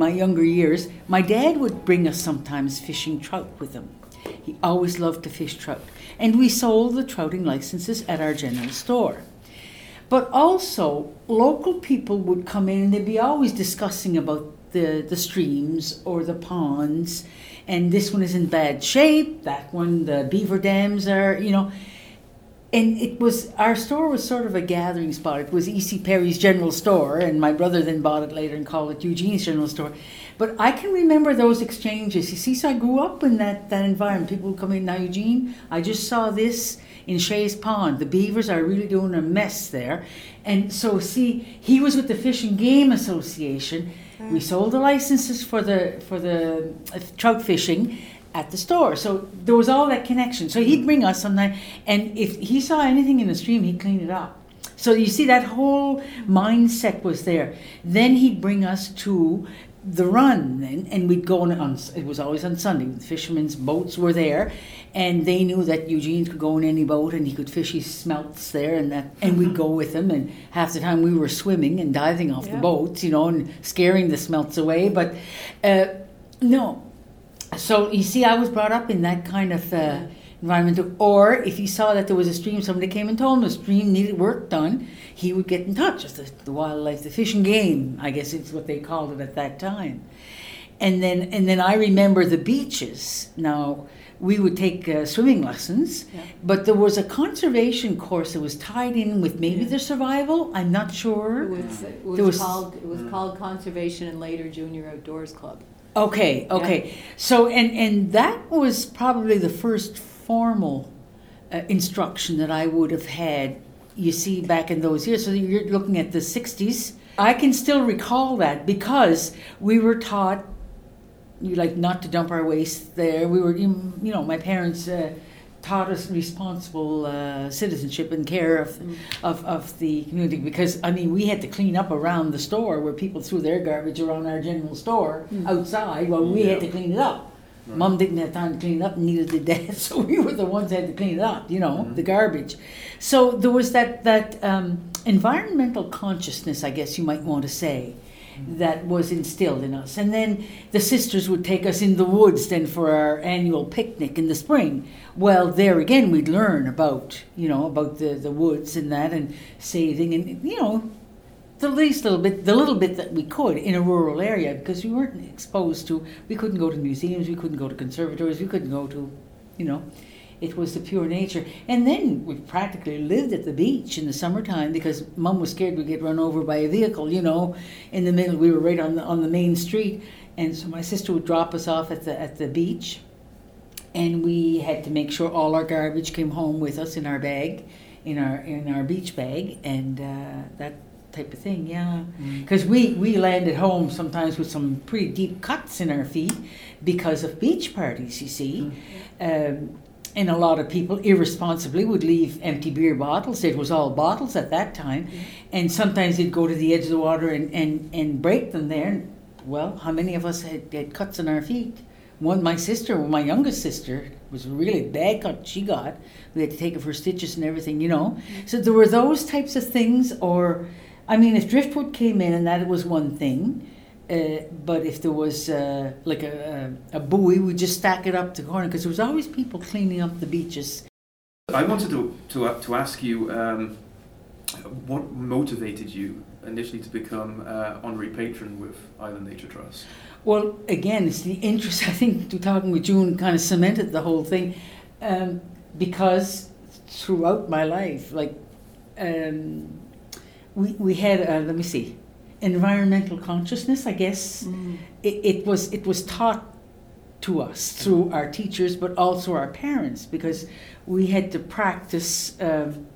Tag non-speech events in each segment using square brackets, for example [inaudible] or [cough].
My younger years, my dad would bring us sometimes fishing trout with him. He always loved to fish trout. And we sold the trouting licenses at our general store. But also, local people would come in and they'd be always discussing about the, the streams or the ponds. And this one is in bad shape, that one, the beaver dams are, you know and it was our store was sort of a gathering spot. It was E.C. Perry's General Store, and my brother then bought it later and called it Eugene's General Store. But I can remember those exchanges. You see, so I grew up in that, that environment. People would come in now, Eugene. I just saw this in Shay's Pond. The beavers are really doing a mess there, and so see, he was with the Fish and Game Association. We sold the licenses for the for the uh, trout fishing, at the store. So there was all that connection. So he'd bring us sometimes, and if he saw anything in the stream, he'd clean it up. So you see, that whole mindset was there. Then he'd bring us to the run, and, and we'd go on, on. It was always on Sunday. The fishermen's boats were there, and they knew that Eugene could go in any boat and he could fish his smelts there, and that, and we'd go with him. And half the time we were swimming and diving off Yeah. the boats, you know, and scaring the smelts away. But uh, no, so you see, I was brought up in that kind of uh, environment. Or if he saw that there was a stream, somebody came and told him the stream needed work done, he would get in touch with the, the wildlife, the fishing game, I guess it's what they called it at that time. And then, and then I remember the beaches. Now we would take uh, swimming lessons, Yeah. but there was a conservation course that was tied in with maybe Yeah. the survival. I'm not sure. It was, it was was- called, it was called Conservation and later Junior Outdoors Club. Okay, okay. So and and that was probably the first formal uh, instruction that I would have had. You see, back in those years. So you're looking at the '60s. I can still recall that because we were taught, you like not to dump our waste there. We were, you you know, my parents. Uh, taught us responsible uh, citizenship and care of, of, of the community because I mean we had to clean up around the store where people threw their garbage around our general store outside well we had to clean it up. Mom didn't have time to clean it up neither did dad [laughs] so we were the ones that had to clean it up you know the garbage. So there was that that um, environmental consciousness I guess you might want to say that was instilled in us. And then the sisters would take us in the woods then for our annual picnic in the spring. Well, there again we'd learn about, you know, about the, the woods and that and saving and you know, the least little bit the little bit that we could in a rural area because we weren't exposed to we couldn't go to museums, we couldn't go to conservatories, we couldn't go to you know, it was the pure nature. And then we practically lived at the beach in the summertime because mom was scared we'd get run over by a vehicle, you know, in the middle. We were right on the, on the main street. And so my sister would drop us off at the, at the beach. And we had to make sure all our garbage came home with us in our bag, in our, in our beach bag, and uh, that type of thing, yeah. Because we, we landed home sometimes with some pretty deep cuts in our feet because of beach parties, you see. Um, and a lot of people irresponsibly would leave empty beer bottles. It was all bottles at that time. Mm-hmm. And sometimes they'd go to the edge of the water and, and, and break them there. And, well, how many of us had, had cuts on our feet? One, my sister, my youngest sister, was a really bad cut she got. We had to take her for stitches and everything, you know. Mm-hmm. So there were those types of things. Or, I mean, if driftwood came in and that was one thing. Uh, but if there was uh, like a, a, a buoy, we'd just stack it up the corner because there was always people cleaning up the beaches. I wanted to to, to ask you um, what motivated you initially to become uh, honorary patron with Island Nature Trust. Well, again, it's the interest. [laughs] I think to talking with June kind of cemented the whole thing um, because throughout my life, like um, we we had uh, let me see, environmental consciousness. I guess it, it was it was taught to us through our teachers, but also our parents, because we had to practice. Um,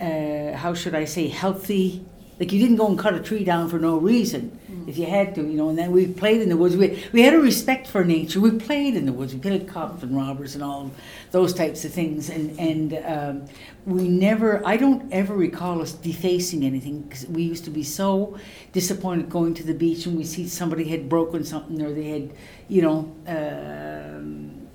uh, how should I say healthy? Like you didn't go and cut a tree down for no reason. If you had to, you know, and then we played in the woods. We, we had a respect for nature. We played in the woods. We played cops and robbers and all those types of things. And and um, we never. I don't ever recall us defacing anything because we used to be so disappointed going to the beach and we see somebody had broken something or they had, you know, um,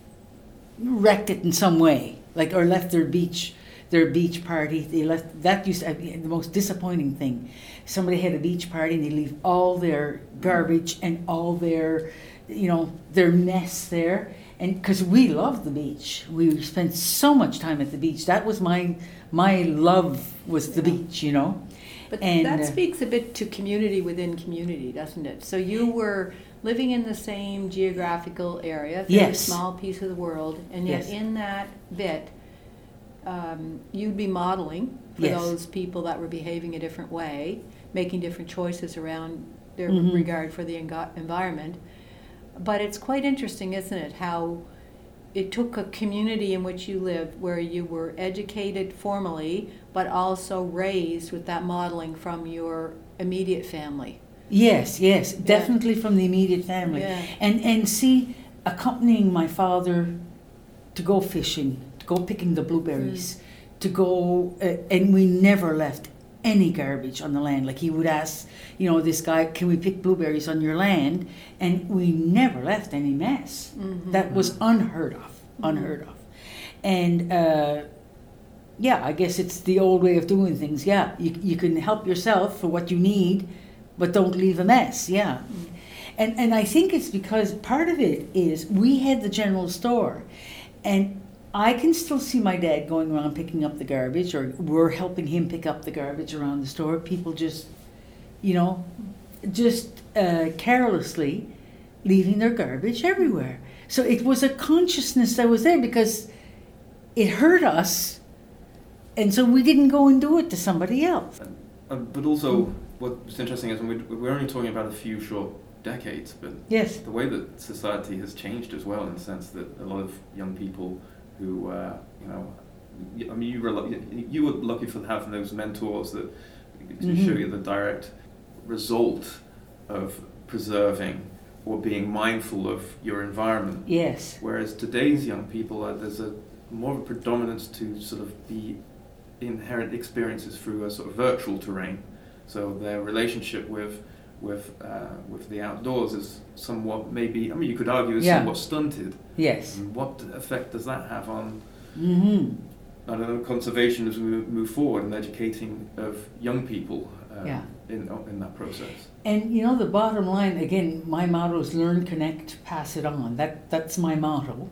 wrecked it in some way, like or left their beach their beach party. They left that used to be the most disappointing thing. Somebody had a beach party and they leave all their garbage and all their, you know, their mess there. And because we love the beach, we spent so much time at the beach. That was my my love was the beach, you know. But And, that uh, speaks a bit to community within community, doesn't it? So you were living in the same geographical area, very Yes. small piece of the world, and yet Yes. in that bit, um, you'd be modeling for Yes. those people that were behaving a different way, making different choices around their Mhm. regard for the engo- environment. But it's quite interesting, isn't it, how it took a community in which you lived where you were educated formally, but also raised with that modeling from your immediate family. Yes, yes, definitely from the immediate family. Yeah. And and see, accompanying my father to go fishing, go picking the blueberries, Mm. to go, uh, and we never left any garbage on the land. Like he would ask, you know, this guy, can we pick blueberries on your land? And we never left any mess. Mhm. That was unheard of, unheard of. And uh, yeah, I guess it's the old way of doing things. Yeah, you, you can help yourself for what you need, but don't leave a mess. Yeah. And, and I think it's because part of it is we had the general store, and I can still see my dad going around picking up the garbage, or we're helping him pick up the garbage around the store. People just, you know, just uh, carelessly leaving their garbage everywhere. So it was a consciousness that was there because it hurt us, and so we didn't go and do it to somebody else. Uh, but also, what's interesting is we, we're only talking about a few short decades, but Yes. the way that society has changed as well, in the sense that a lot of young people who, uh, you know, I mean, you were lucky, you were lucky for having those mentors that to Mhm. show you the direct result of preserving or being mindful of your environment. Yes. Whereas today's young people, uh, there's a more of a predominance to sort of the inherent experiences through a sort of virtual terrain. So their relationship with with uh, with the outdoors is somewhat maybe I mean you could argue is Yeah. somewhat stunted. Yes. And what effect does that have on Mm-hmm. I don't know conservation as we move forward and educating of young people um, Yeah. in in that process? And you know the bottom line again, my motto is learn, connect, pass it on. That that's my motto,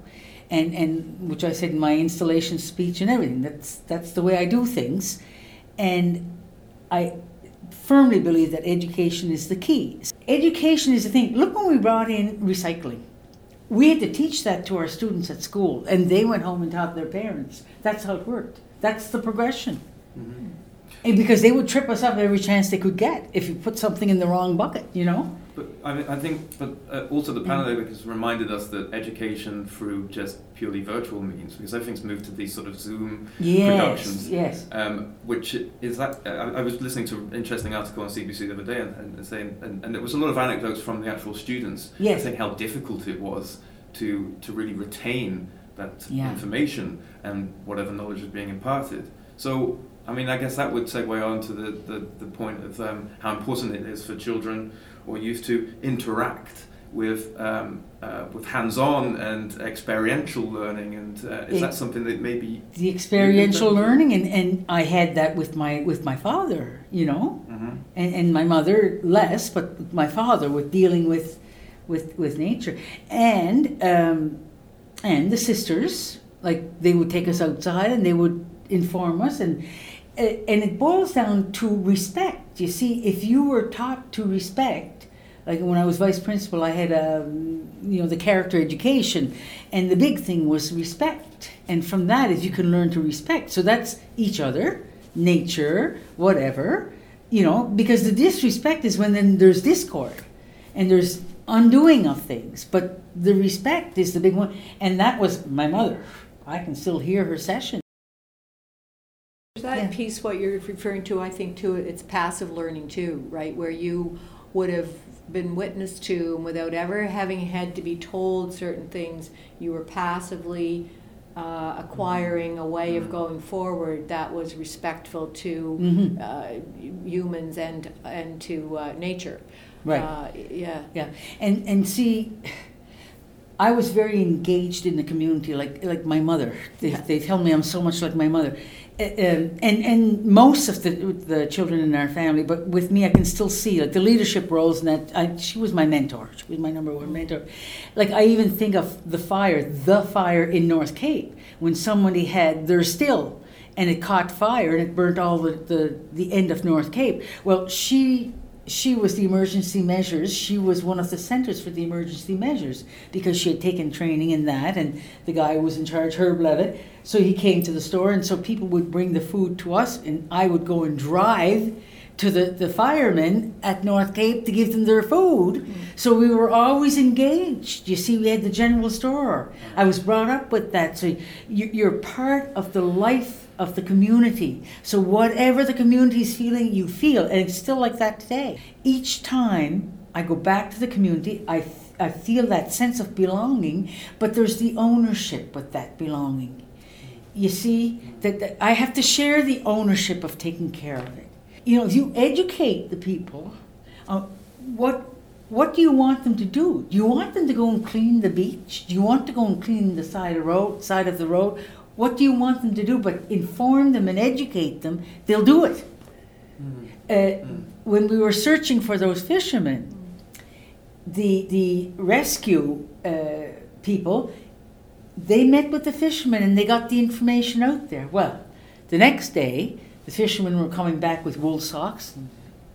and and which I said in my installation speech and everything. That's that's the way I do things, and I firmly believe that education is the key. Education is the thing. Look when we brought in recycling. We had to teach that to our students at school, and they went home and taught their parents. That's how it worked. That's the progression. Mm-hmm. And because they would trip us up every chance they could get if you put something in the wrong bucket, you know? But I, mean, I think, but uh, also the pandemic has reminded us that education through just purely virtual means, because everything's moved to these sort of Zoom Yes, productions, yes. um, which is that. I, I was listening to an interesting article on CBC the other day, and, and saying, and, and there was a lot of anecdotes from the actual students, Yes. saying how difficult it was to to really retain that Yeah. information and whatever knowledge is being imparted. So. I mean, I guess that would segue on to the, the, the point of um, how important it is for children or youth to interact with um, uh, with hands-on and experiential learning, and uh, is that something that maybe? The experiential learning and, and I had that with my with my father, you know? Mhm. And, and my mother less, but my father with dealing with with with nature. And um, and the sisters, like they would take us outside and they would inform us and and it boils down to respect. You see, if you were taught to respect, like when I was vice principal, I had um, you know the character education, and the big thing was respect. And from that is you can learn to respect. So that's each other, nature, whatever, you know, because the disrespect is when then there's discord, and there's undoing of things. But the respect is the big one, and that was my mother. I can still hear her session. That Yeah. piece what you're referring to? I think too, it's passive learning too, right? Where you would have been witness to and without ever having had to be told certain things, you were passively uh, acquiring a way of Mhm. going forward that was respectful to Mhm. uh, humans and and to uh, nature. Right. Uh, yeah. Yeah, and and see, I was very engaged in the community, like like my mother. They, Yeah. they tell me I'm so much like my mother, Uh, um, and and most of the the children in our family, but with me, I can still see like the leadership roles. And that I, she was my mentor. She was my number one mentor. Like I even think of the fire, the fire in North Cape, when somebody had their still, and it caught fire and it burnt all the the, the end of North Cape. Well, she she was the emergency measures. She was one of the centers for the emergency measures because she had taken training in that, and the guy who was in charge, Herb Levitt. So he came to the store, and so people would bring the food to us, and I would go and drive to the, the firemen at North Cape to give them their food. Mm. So we were always engaged. You see, we had the general store. I was brought up with that. So you're part of the life of the community. So whatever the community is feeling, you feel, and it's still like that today. Each time I go back to the community, I, I feel that sense of belonging, but there's the ownership with that belonging. You see, that, that I have to share the ownership of taking care of it. You know, if you educate the people, uh, what what do you want them to do? Do you want them to go and clean the beach? Do you want to go and clean the side of road, side of the road? What do you want them to do? But inform them and educate them, they'll do it. Mm-hmm. Uh, mm. When we were searching for those fishermen, the, the rescue uh, people, they met with the fishermen and they got the information out there. Well, the next day, the fishermen were coming back with wool socks.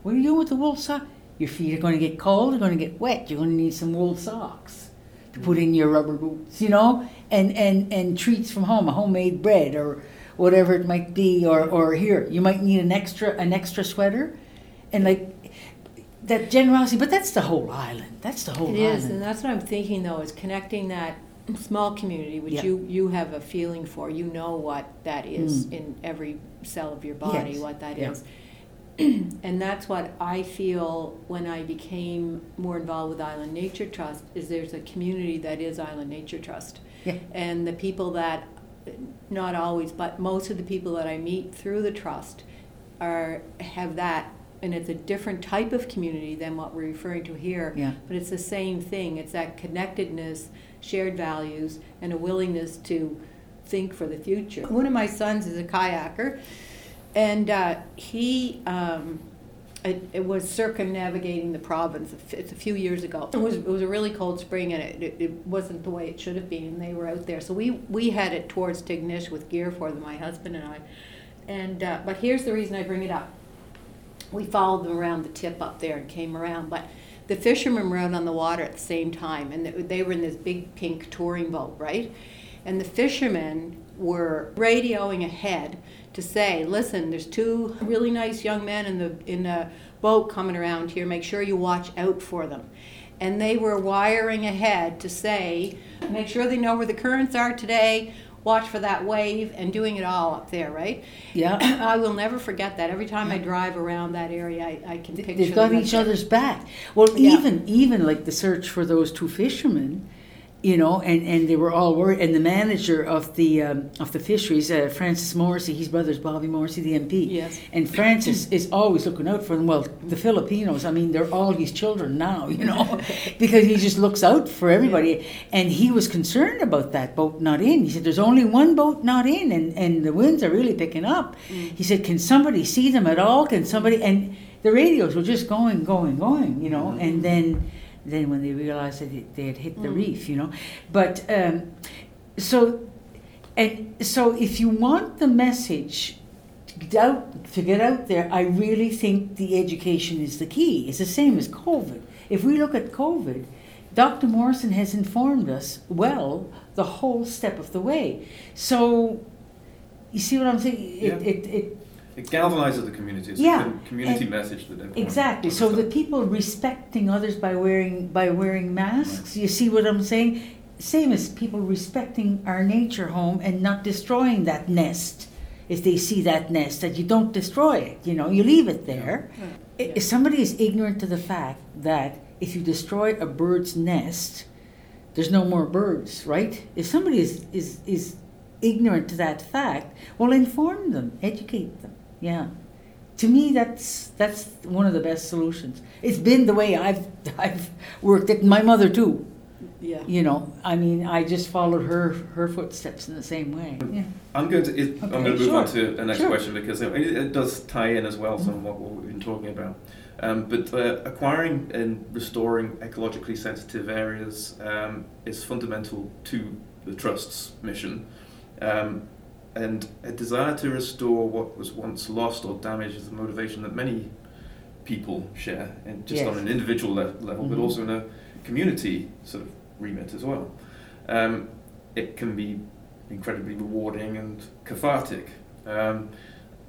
What are you doing with the wool socks? Your feet are going to get cold, they're going to get wet, you're going to need some wool socks to put in your rubber boots, you know, and, and, and treats from home, a homemade bread or whatever it might be, or, or here, you might need an extra an extra sweater. And like that generosity, but that's the whole island. That's the whole it island. It is, and that's what I'm thinking though, is connecting that small community, which yeah. you, you have a feeling for. You know what that is mm. in every cell of your body, yes. what that yeah. is. [clears throat] and that's what I feel when I became more involved with Island Nature Trust is there's a community that is Island Nature Trust. Yeah. And the people that not always, but most of the people that I meet through the trust are have that and it's a different type of community than what we're referring to here. Yeah. But it's the same thing. It's that connectedness, shared values, and a willingness to think for the future. One of my sons is a kayaker and uh, he um, it, it, was circumnavigating the province. It's a few years ago. It was it was a really cold spring, and it, it, it wasn't the way it should have been. And they were out there, so we we headed towards Tignish with gear for them, my husband and I. And uh, but here's the reason I bring it up. We followed them around the tip up there and came around, but the fishermen were out on the water at the same time, and they were in this big pink touring boat, right? And the fishermen were radioing ahead to say, listen, there's two really nice young men in the in a boat coming around here. Make sure you watch out for them. And they were wiring ahead to say, make sure they know where the currents are today. Watch for that wave and doing it all up there, right? Yeah. [clears throat] I will never forget that. Every time I drive around that area, I, I can picture. They've got each other's back. Well, yeah. even even like the search for those two fishermen you know, and, and they were all worried. And the manager of the um, of the fisheries, uh, Francis Morrissey, his brother's Bobby Morrissey, the MP. Yes. And Francis is always looking out for them. Well, the Filipinos, I mean, they're all his children now, you know, [laughs] because he just looks out for everybody. And he was concerned about that boat not in. He said, "There's only one boat not in, and and the winds are really picking up." Mm. He said, "Can somebody see them at all? Can somebody?" And the radios were just going, going, going, you know, mm-hmm. and then then when they realized that they had hit the mm. reef, you know. But um, so, and so if you want the message to get out to get out there, I really think the education is the key. It's the same as COVID. If we look at COVID, Dr. Morrison has informed us well the whole step of the way. So, you see what I'm saying? It, yeah. it, it, it galvanizes the community. It's yeah, a community message that exactly. So the people respecting others by wearing by wearing masks. Right. You see what I'm saying? Same as people respecting our nature home and not destroying that nest. If they see that nest, that you don't destroy it. You know, you leave it there. Yeah. Yeah. If somebody is ignorant to the fact that if you destroy a bird's nest, there's no more birds, right? If somebody is is is ignorant to that fact, well, inform them, educate them. Yeah. To me, that's that's one of the best solutions. It's been the way I've I've worked it. My mother too. Yeah. You know, I mean, I just followed her her footsteps in the same way. Yeah. I'm going to. It, I'm going to move on to the next Sure. question because it, it does tie in as well some of what we've been talking about. Um, but uh, acquiring and restoring ecologically sensitive areas um, is fundamental to the trust's mission, um, and a desire to restore what was once lost or damaged is a motivation that many people share, and just on an individual le- level, but Mhm. also in a community sort of remit as well. Um, it can be incredibly rewarding and cathartic. Um,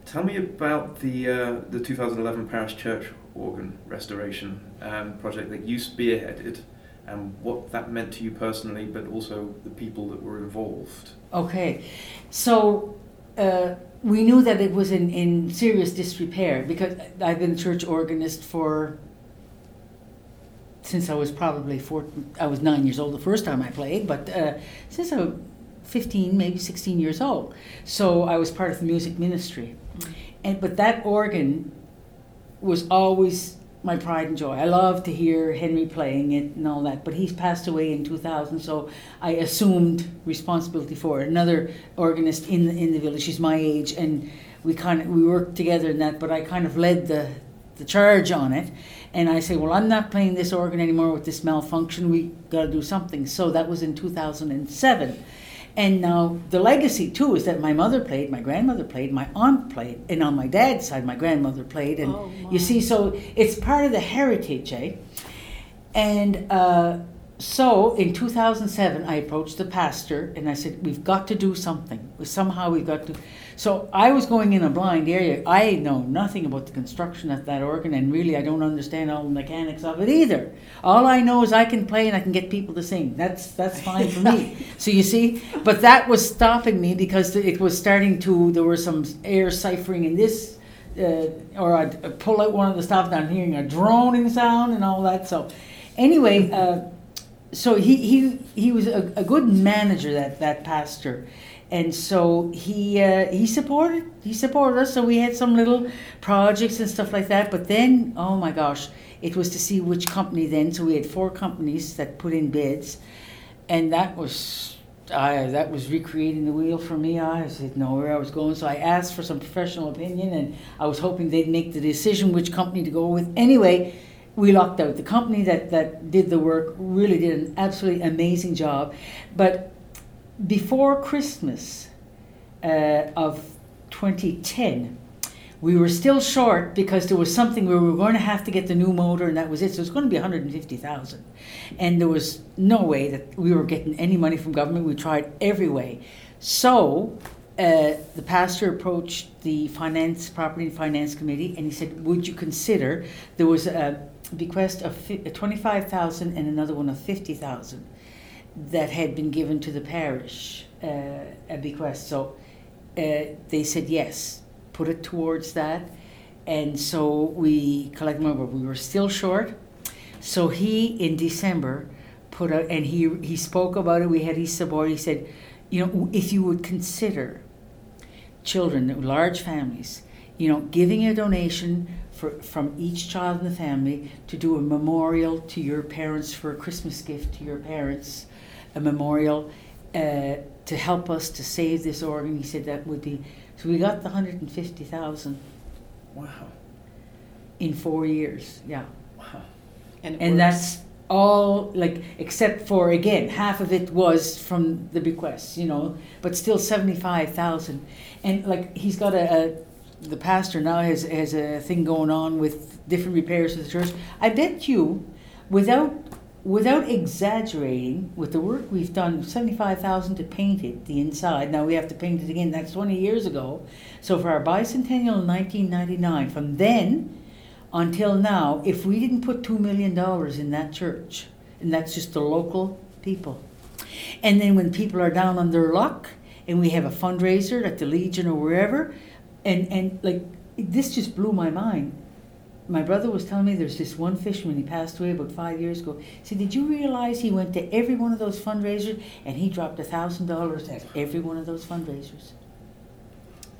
tell me about the uh, the 2011 parish church organ restoration um, project that you spearheaded, and what that meant to you personally, but also the people that were involved. Okay, so uh, we knew that it was in, in serious disrepair because I've been a church organist for since I was probably four. I was nine years old the first time I played, but uh, since I was fifteen, maybe sixteen years old, so I was part of the music ministry, and but that organ was always my pride and joy. I love to hear Henry playing it and all that, but he's passed away in 2000, so I assumed responsibility for it. Another organist in the, in the village, she's my age, and we kind of we worked together in that, but I kind of led the the charge on it. And I say, well, I'm not playing this organ anymore with this malfunction. We got to do something. So that was in 2007. And now the legacy too is that my mother played, my grandmother played, my aunt played, and on my dad's side, my grandmother played. And Oh, you see, so it's part of the heritage, eh? And uh, so in 2007, I approached the pastor and I said, We've got to do something. Somehow we've got to. So I was going in a blind area. I know nothing about the construction of that organ, and really I don't understand all the mechanics of it either. All I know is I can play and I can get people to sing. That's, that's fine for me. [laughs] So you see, but that was stopping me because it was starting to, there was some air ciphering in this uh, or I'd pull out one of the stops and I'm hearing a droning sound and all that. So, anyway, uh, so he, he, he was a, a good manager, that, that pastor. And so he uh, he supported he supported us. So we had some little projects and stuff like that. But then, oh my gosh, it was to see which company then. So we had four companies that put in bids, and that was I that was recreating the wheel for me. I didn't know where I was going, so I asked for some professional opinion, and I was hoping they'd make the decision which company to go with. Anyway, we locked out the company that that did the work. Really did an absolutely amazing job, but before Christmas uh, of 2010. We were still short because there was something where we were going to have to get the new motor, and that was it. So it was going to be 150,000, and there was no way that we were getting any money from government. We tried every way. So uh, the pastor approached the finance, property and finance committee, and he said, "Would you consider?" There was a bequest of fi- 25,000 and another one of 50,000 that had been given to the parish, uh, a bequest. So uh, they said yes, put it towards that. And so we collected more, but we were still short. So he, in December, put out, and he, he spoke about it. We had his support. He said, you know, if you would consider children, large families, you know, giving a donation for, from each child in the family to do a memorial to your parents for a Christmas gift to your parents, a memorial uh, to help us to save this organ. He said that would be so. We got the hundred and fifty thousand Wow. in four years. Yeah, Wow. And, and that's all like except for again half of it was from the bequests, you know, but still seventy five thousand. And like he's got a, a the pastor now has has a thing going on with different repairs to the church. I bet you, without without exaggerating, with the work we've done, seventy five thousand to paint it the inside. Now we have to paint it again. That's twenty years ago. So for our bicentennial in nineteen ninety nine, from then until now, if we didn't put two million dollars in that church, and that's just the local people, and then when people are down on their luck, and we have a fundraiser at the Legion or wherever, and and like this just blew my mind. My brother was telling me there's this one fisherman he passed away about five years ago. He said, "Did you realize he went to every one of those fundraisers and he dropped a thousand dollars at every one of those fundraisers?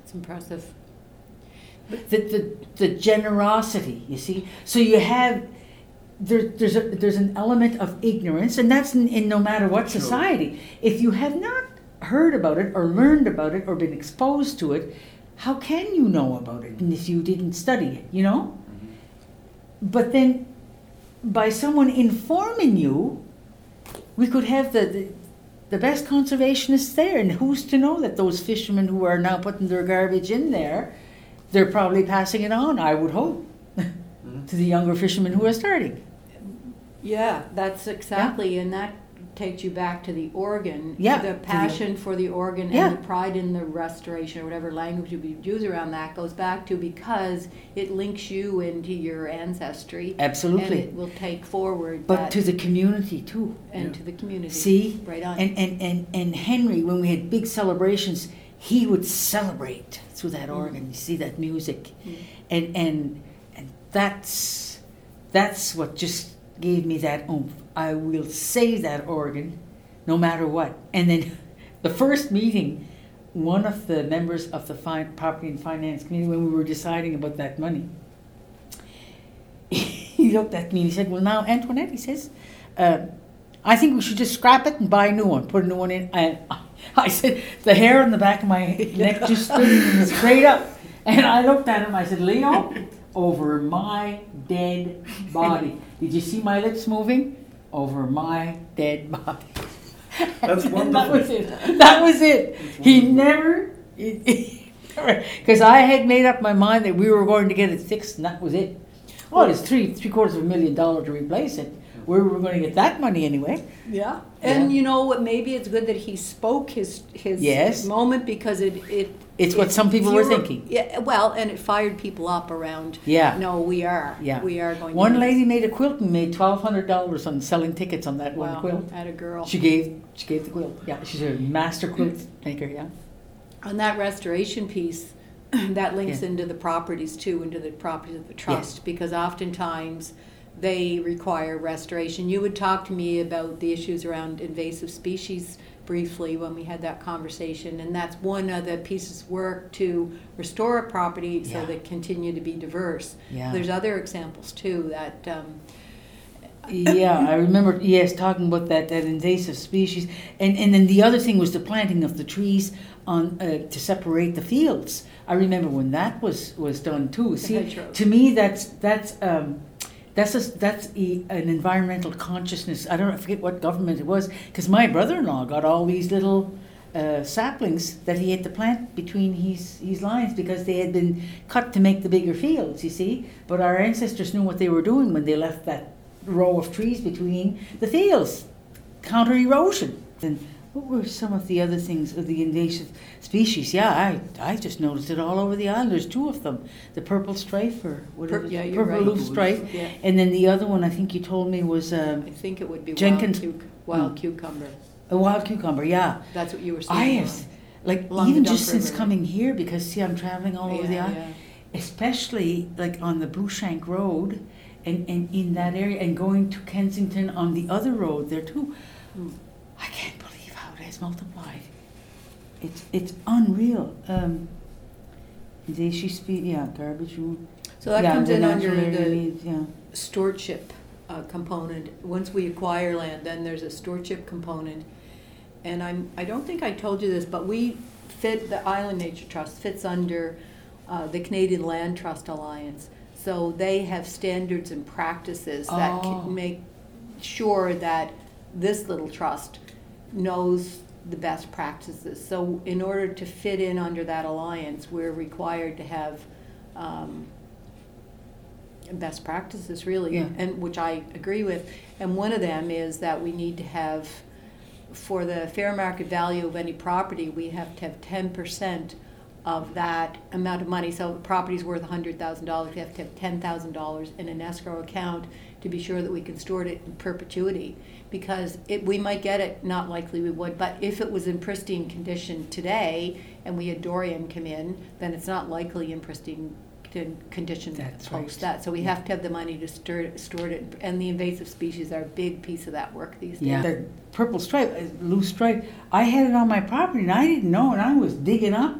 it's impressive. the, the, the generosity, you see. So you have there, there's a, there's an element of ignorance, and that's in, in no matter what Sure. society. If you have not heard about it or learned about it or been exposed to it, how can you know about it? And if you didn't study it, you know. But then, by someone informing you, we could have the, the the best conservationists there, and who's to know that those fishermen who are now putting their garbage in there, they're probably passing it on. I would hope Mhm. [laughs] to the younger fishermen who are starting. Yeah, that's exactly, and that takes you back to the organ. Yeah, to The the- passion for the organ Yeah. and the pride in the restoration, or whatever language you use around that, goes back to because it links you into your ancestry. And Absolutely. it will take forward But that, to the community too. and Yeah. to the community. See? Right on. And, and, and, and Henry, when we had big celebrations, he would celebrate through that Mm. organ. You see that music. Mm. And, and, and that's, that's what just gave me that oomph. I will save that organ no matter what. And then [laughs] the first meeting, one of the members of the fin- property and finance committee, when we were deciding about that money, [laughs] he looked at me and he said, Well, now, Antoinette, he says, uh, I think we should just scrap it and buy a new one, put a new one in. And [laughs] I said, The hair on the back of my neck just stood straight up. And I looked at him, I said, Leo, over my dead body. Did you see my lips moving? Over my dead body. That's And [laughs] that was it. That was it. He never, because I had made up my mind that we were going to get it fixed, and that was it. Well, it's three three quarters of a million dollar to replace it. Where were going to get that money anyway? Yeah, and Yeah. you know what, maybe it's good that he spoke his, his Yes. moment because it, it. It's what some people were thinking. Yeah, well, and it fired people up around, Yeah. no, we are, Yeah. we are going. to One lady made a quilt and made twelve hundred dollars on selling tickets on that one Wow, quilt. at a girl. She gave she gave the quilt. Yeah, she's a master quilt maker. Yeah. On that restoration piece, [clears throat] that links Yeah. into the properties too, into the properties of the trust, because oftentimes they require restoration. You would talk to me about the issues around invasive species briefly when we had that conversation, and that's one of the pieces of work to restore a property so Yeah. they continue to be diverse. Yeah. There's other examples too that, um, yeah, I remember, yes, talking about that, that invasive species. And, and then the other thing was the planting of the trees on, uh, to separate the fields. I remember when that was, was done too. See, to me, that's, that's, um, that's, a, that's a, an environmental consciousness. I don't I forget what government it was, because my brother-in-law got all these little uh, saplings that he had to plant between his, his lines because they had been cut to make the bigger fields, you see. But our ancestors knew what they were doing when they left that row of trees between the fields, counter erosion. And what were some of the other things of the invasive species? Yeah, I, I just noticed it all over the island. There's two of them, the purple stripe or whatever, Pur- yeah, purple right. loosestrife, yeah, and then the other one I think you told me was um, I think it would be wild Jenkins- cuc- wild Mm. cucumber. a wild cucumber. Yeah, That's what you were saying. I have, like Along even just since coming here because see I'm traveling all over the island. yeah. especially like on the Blue Shank Road and, and in that area and going to Kensington on the other road there too. Mm. I can't believe how it has multiplied. It's it's unreal. Um, they she speak yeah garbage room. So that yeah, comes in under the needs, yeah stewardship uh, component. Once we acquire land, then there's a stewardship component. And I'm, I don't think I told you this, but we fit, the Island Nature Trust fits under uh, the Canadian Land Trust Alliance. So they have standards and practices that Oh. can make sure that this little trust knows the best practices. So in order to fit in under that alliance, we're required to have um, best practices really Yeah. and which i agree with and one of them is that we need to have for the fair market value of any property we have to have 10% of that amount of money so if a property's worth $100000 we have to have $10000 in an escrow account to be sure that we can store it in perpetuity because it, we might get it not likely we would but if it was in pristine condition today and we had dorian come in then it's not likely in pristine condition That's post right. that. So we have to have the money to stir, store it, and the invasive species are a big piece of that work these days. yeah. The purple stripe, uh, loosestrife. I had it on my property and I didn't know, and I was digging up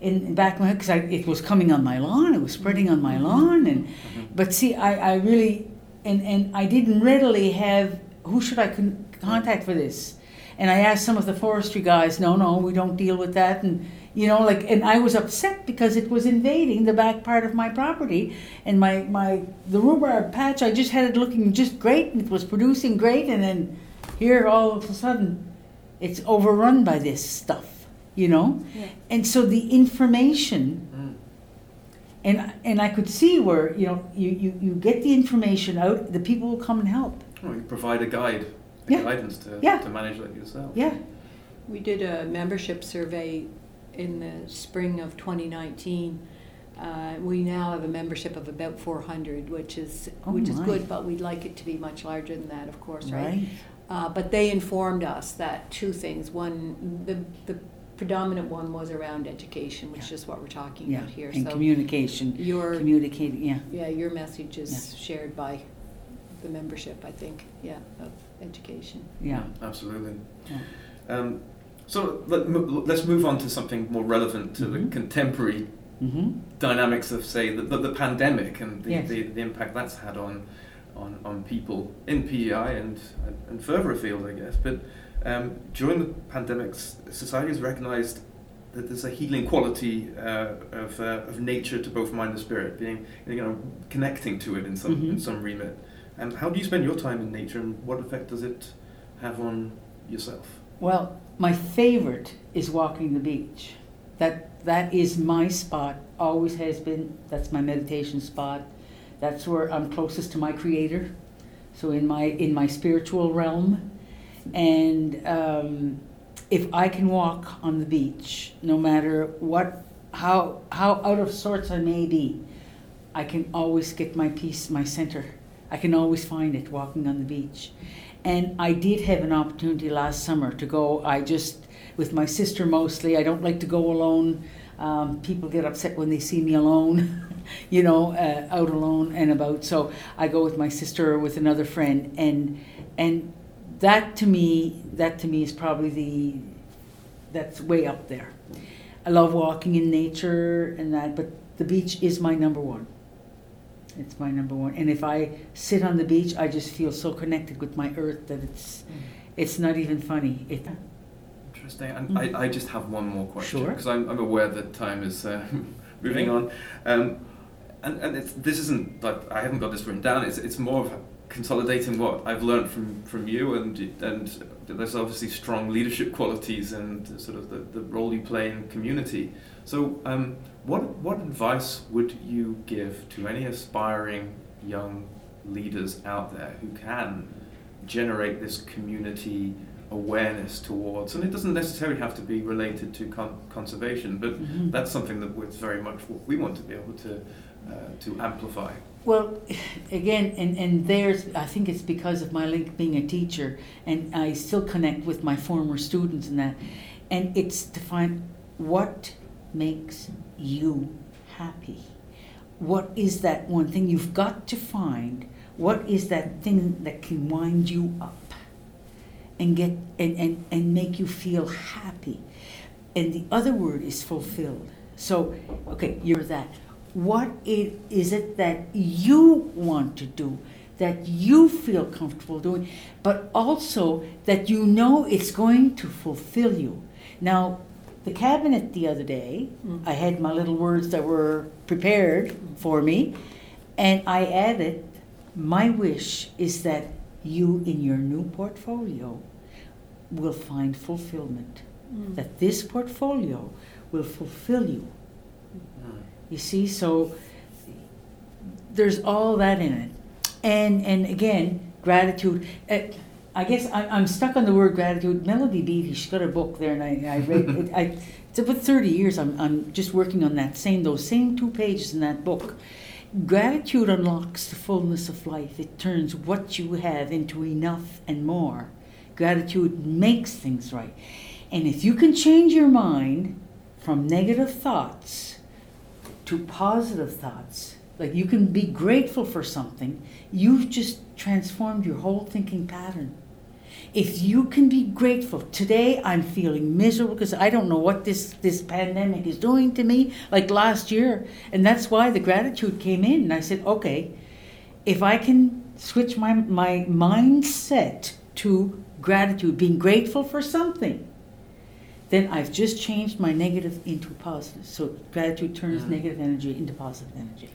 in back when because it was coming on my lawn. It was spreading on my lawn, and but see, I, I really and and I didn't readily have who should I con- contact for this, and I asked some of the forestry guys. No, no, we don't deal with that, and you know, like, and I was upset because it was invading the back part of my property, and my my the rhubarb patch. I just had it looking just great, and it was producing great, and then here all of a sudden, it's overrun by this stuff, you know, Yeah. and so the information. And and I could see where you know you, you, you get the information out, the people will come and help. Well, you provide a guide, a Yeah. guidance to, Yeah. to manage that yourself. Yeah. We did a membership survey in the spring of 2019. Uh, we now have a membership of about 400, which is Oh which is good, but we'd like it to be much larger than that, of course, right? Right. Uh, but they informed us that two things. One, the, the predominant one was around education, which is what we're talking Yeah. about here. And so communication. your Communicating. Yeah. yeah, your message is Yeah. shared by the membership, I think. Yeah, of education. Yeah. Absolutely. Yeah. Um, so let, mo- let's move on to something more relevant to the Mhm. contemporary Mm-hmm. dynamics of, say, the, the, the pandemic and the, Yes. the, the impact that's had on, on, on people in PEI and, and, and further afield, I guess. But um, during the pandemic, society has recognized that there's a healing quality uh, of, uh, of nature to both mind and spirit, being, you know, connecting to it in some, in Mhm. some remit. And how do you spend your time in nature and what effect does it have on yourself? Well, my favorite is walking the beach. That that is my spot. Always has been. That's my meditation spot. That's where I'm closest to my Creator. So in my in my spiritual realm, and um, if I can walk on the beach, no matter what, how how out of sorts I may be, I can always get my peace, my center. I can always find it walking on the beach. And I did have an opportunity last summer to go. I just, with my sister mostly, I don't like to go alone. Um, people get upset when they see me alone, [laughs] you know, uh, out alone and about. So I go with my sister or with another friend. And, and that to me, that to me is probably the, that's way up there. I love walking in nature and that, but the beach is my number one. It's my number one. And if I sit on the beach, I just feel so connected with my earth that it's it's not even funny. It, Interesting. And Mhm. I, I just have one more question Sure. because I'm, I'm aware that time is uh, [laughs] moving on. Um, and and it's, this isn't like I haven't got this written down. It's it's more of consolidating what I've learned from, from you and and there's obviously strong leadership qualities and sort of the, the role you play in community. So um, what what advice would you give to any aspiring young leaders out there who can generate this community awareness towards, and it doesn't necessarily have to be related to con- conservation, but Mhm. that's something that was very much what we want to be able to uh, to amplify. Well, [sighs] again, and, and there's, I think it's because of my link being a teacher, and I still connect with my former students and that. And it's to find what makes you happy. What is that one thing you've got to find? What is that thing that can wind you up and get and, and, and make you feel happy? And the other word is fulfilled. So, okay, you're that. What it, is it that you want to do, that you feel comfortable doing, but also that you know it's going to fulfill you? Now, the cabinet the other day, Mm. I had my little words that were prepared for me, and I added, My wish is that you in your new portfolio will find fulfillment Mm. that this portfolio will fulfill you. You see, so there's all that in it, and and again, gratitude. Uh, I guess I, I'm stuck on the word gratitude. Melody Beattie, she's got a book there, and I, I read it. I, it's about 30 years. I'm, I'm just working on that same those same two pages in that book. Gratitude unlocks the fullness of life. It turns what you have into enough and more. Gratitude makes things right. And if you can change your mind from negative thoughts to positive thoughts, like you can be grateful for something, you've just transformed your whole thinking pattern. If you can be grateful, today I'm feeling miserable because I don't know what this, this pandemic is doing to me, like last year. And that's why the gratitude came in. And I said, okay, if I can switch my, my mindset to gratitude, being grateful for something, then I've just changed my negative into positive. So gratitude turns Mm. negative energy into positive energy.